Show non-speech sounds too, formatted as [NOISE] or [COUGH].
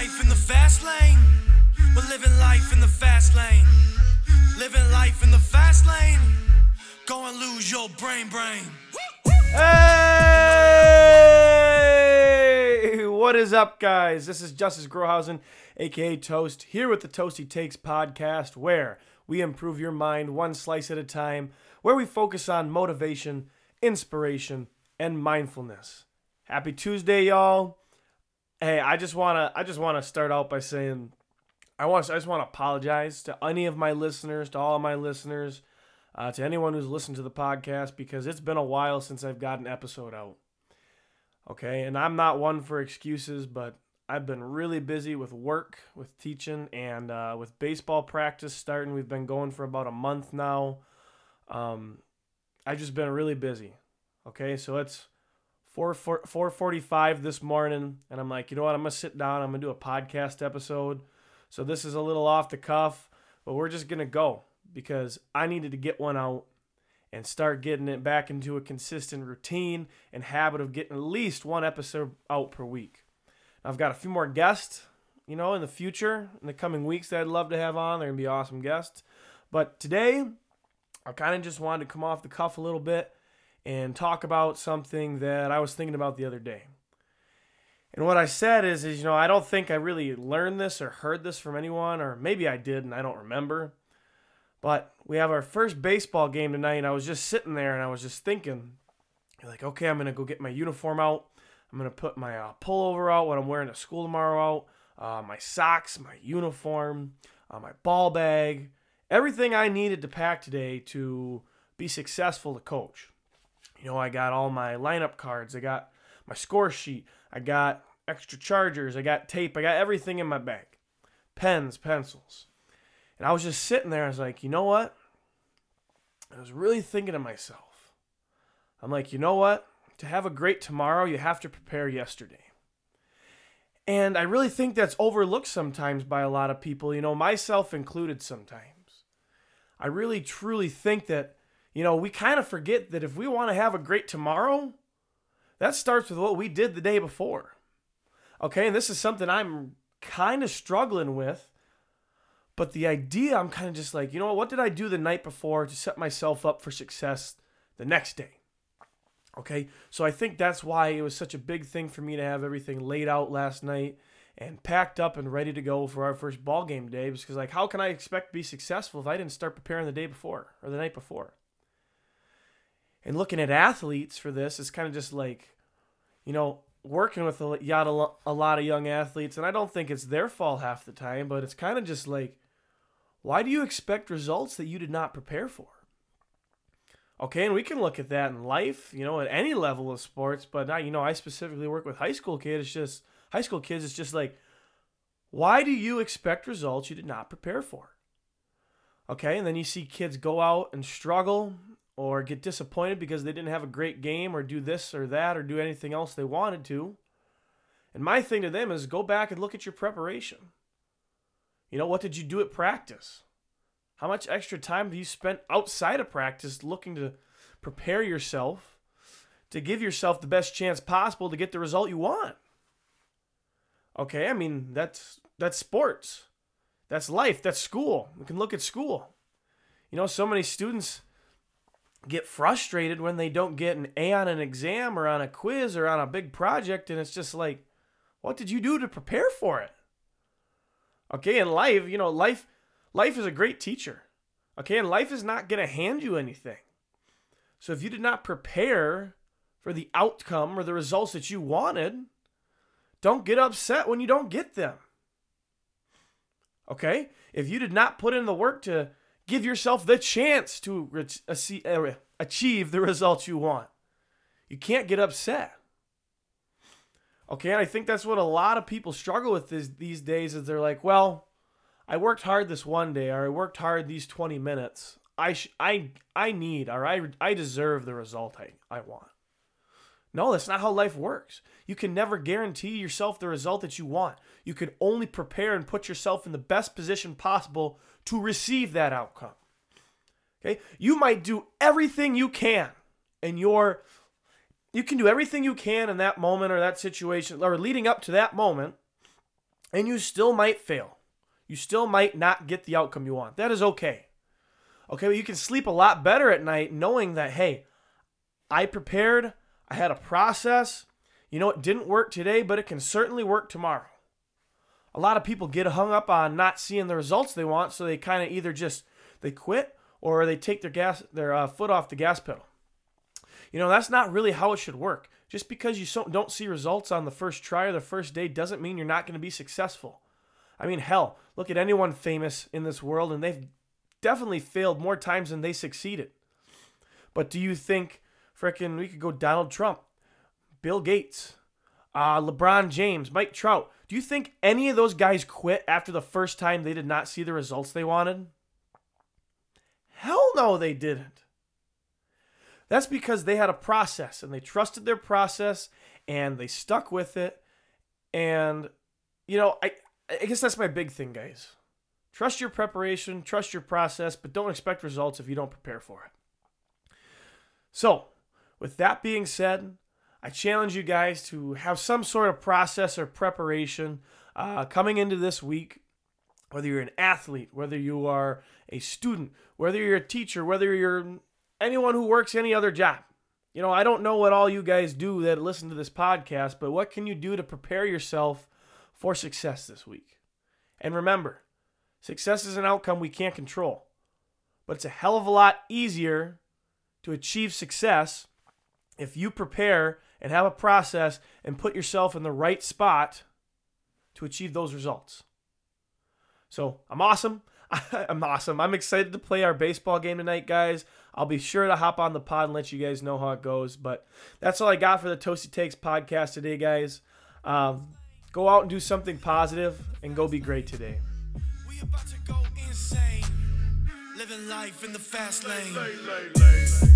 life in the fast lane. We're living life in the fast lane. Living life in the fast lane. Go and lose your brain, brain. Hey! What is up, guys? This is Justice Grohausen, aka Toast, here with the Toasty Takes podcast, where we improve your mind one slice at a time, where we focus on motivation, inspiration, and mindfulness. Happy Tuesday, y'all. Hey, I just wanna I just wanna start out by saying I want I just want to apologize to any of my listeners, to all my listeners, uh, to anyone who's listened to the podcast because it's been a while since I've got an episode out. Okay, and I'm not one for excuses, but I've been really busy with work, with teaching, and uh, with baseball practice starting. We've been going for about a month now. Um, I've just been really busy. Okay, so it's 4 4:45 this morning, and I'm like, you know what? I'm gonna sit down. I'm gonna do a podcast episode. So this is a little off the cuff, but we're just gonna go because I needed to get one out and start getting it back into a consistent routine and habit of getting at least one episode out per week. I've got a few more guests, you know, in the future, in the coming weeks that I'd love to have on. They're gonna be awesome guests. But today, I kind of just wanted to come off the cuff a little bit and talk about something that I was thinking about the other day. And what I said is, is you know, I don't think I really learned this or heard this from anyone, or maybe I did and I don't remember. But we have our first baseball game tonight, and I was just sitting there and I was just thinking, like, okay, I'm gonna go get my uniform out. I'm gonna put my uh, pullover out, what I'm wearing to school tomorrow out, uh, my socks, my uniform, uh, my ball bag, everything I needed to pack today to be successful to coach. You know, I got all my lineup cards, I got my score sheet, I got extra chargers, I got tape, I got everything in my bag, pens, pencils. And I was just sitting there. I was like, you know what? I was really thinking to myself. I'm like, you know what? To have a great tomorrow, you have to prepare yesterday. And I really think that's overlooked sometimes by a lot of people, you know, myself included sometimes. I really truly think that, you know, we kind of forget that if we want to have a great tomorrow, that starts with what we did the day before. Okay, and this is something I'm kind of struggling with but the idea, I'm kind of just like, you know what? Did I do the night before to set myself up for success the next day? Okay, so I think that's why it was such a big thing for me to have everything laid out last night and packed up and ready to go for our first ball game day. Because like, how can I expect to be successful if I didn't start preparing the day before or the night before? And looking at athletes for this is kind of just like, you know, working with a lot, a lot of young athletes, and I don't think it's their fault half the time, but it's kind of just like, why do you expect results that you did not prepare for? Okay, and we can look at that in life, you know, at any level of sports, but not, you know, I specifically work with high school kids. It's just high school kids. It's just like, why do you expect results you did not prepare for? Okay, and then you see kids go out and struggle or get disappointed because they didn't have a great game or do this or that or do anything else they wanted to. And my thing to them is go back and look at your preparation. You know, what did you do at practice? How much extra time have you spent outside of practice looking to prepare yourself to give yourself the best chance possible to get the result you want? Okay, I mean, that's that's sports. That's life, that's school. We can look at school. You know, so many students get frustrated when they don't get an A on an exam or on a quiz or on a big project and it's just like what did you do to prepare for it? Okay, in life, you know, life life is a great teacher. Okay, and life is not going to hand you anything. So if you did not prepare for the outcome or the results that you wanted, don't get upset when you don't get them. Okay? If you did not put in the work to give yourself the chance to uh, achieve the results you want, you can't get upset. Okay, and I think that's what a lot of people struggle with these days is they're like, well, I worked hard this one day, or I worked hard these 20 minutes. I sh- I I need, or I I deserve the result I, I want. No, that's not how life works. You can never guarantee yourself the result that you want. You can only prepare and put yourself in the best position possible to receive that outcome. Okay? You might do everything you can in your you can do everything you can in that moment or that situation or leading up to that moment And you still might fail. You still might not get the outcome you want. That is okay. Okay, but you can sleep a lot better at night knowing that, hey, I prepared, I had a process. You know, it didn't work today, but it can certainly work tomorrow. A lot of people get hung up on not seeing the results they want, so they kind of either just they quit or they take their gas their uh, foot off the gas pedal. You know, that's not really how it should work. Just because you so, don't see results on the first try or the first day doesn't mean you're not going to be successful. I mean, hell, look at anyone famous in this world, and they've definitely failed more times than they succeeded. But do you think, frickin', we could go Donald Trump, Bill Gates, uh, LeBron James, Mike Trout? Do you think any of those guys quit after the first time they did not see the results they wanted? Hell no, they didn't. That's because they had a process and they trusted their process and they stuck with it. And, you know, I, I guess that's my big thing, guys. Trust your preparation, trust your process, but don't expect results if you don't prepare for it. So, with that being said, I challenge you guys to have some sort of process or preparation uh, coming into this week. Whether you're an athlete, whether you are a student, whether you're a teacher, whether you're anyone who works any other job. You know, I don't know what all you guys do that listen to this podcast, but what can you do to prepare yourself for success this week? And remember, success is an outcome we can't control, but it's a hell of a lot easier to achieve success if you prepare and have a process and put yourself in the right spot to achieve those results. So I'm awesome. [LAUGHS] I'm awesome. I'm excited to play our baseball game tonight, guys. I'll be sure to hop on the pod and let you guys know how it goes. But that's all I got for the Toasty Takes podcast today, guys. Um, go out and do something positive and go be great today. We about to go insane. Living life in the fast lane.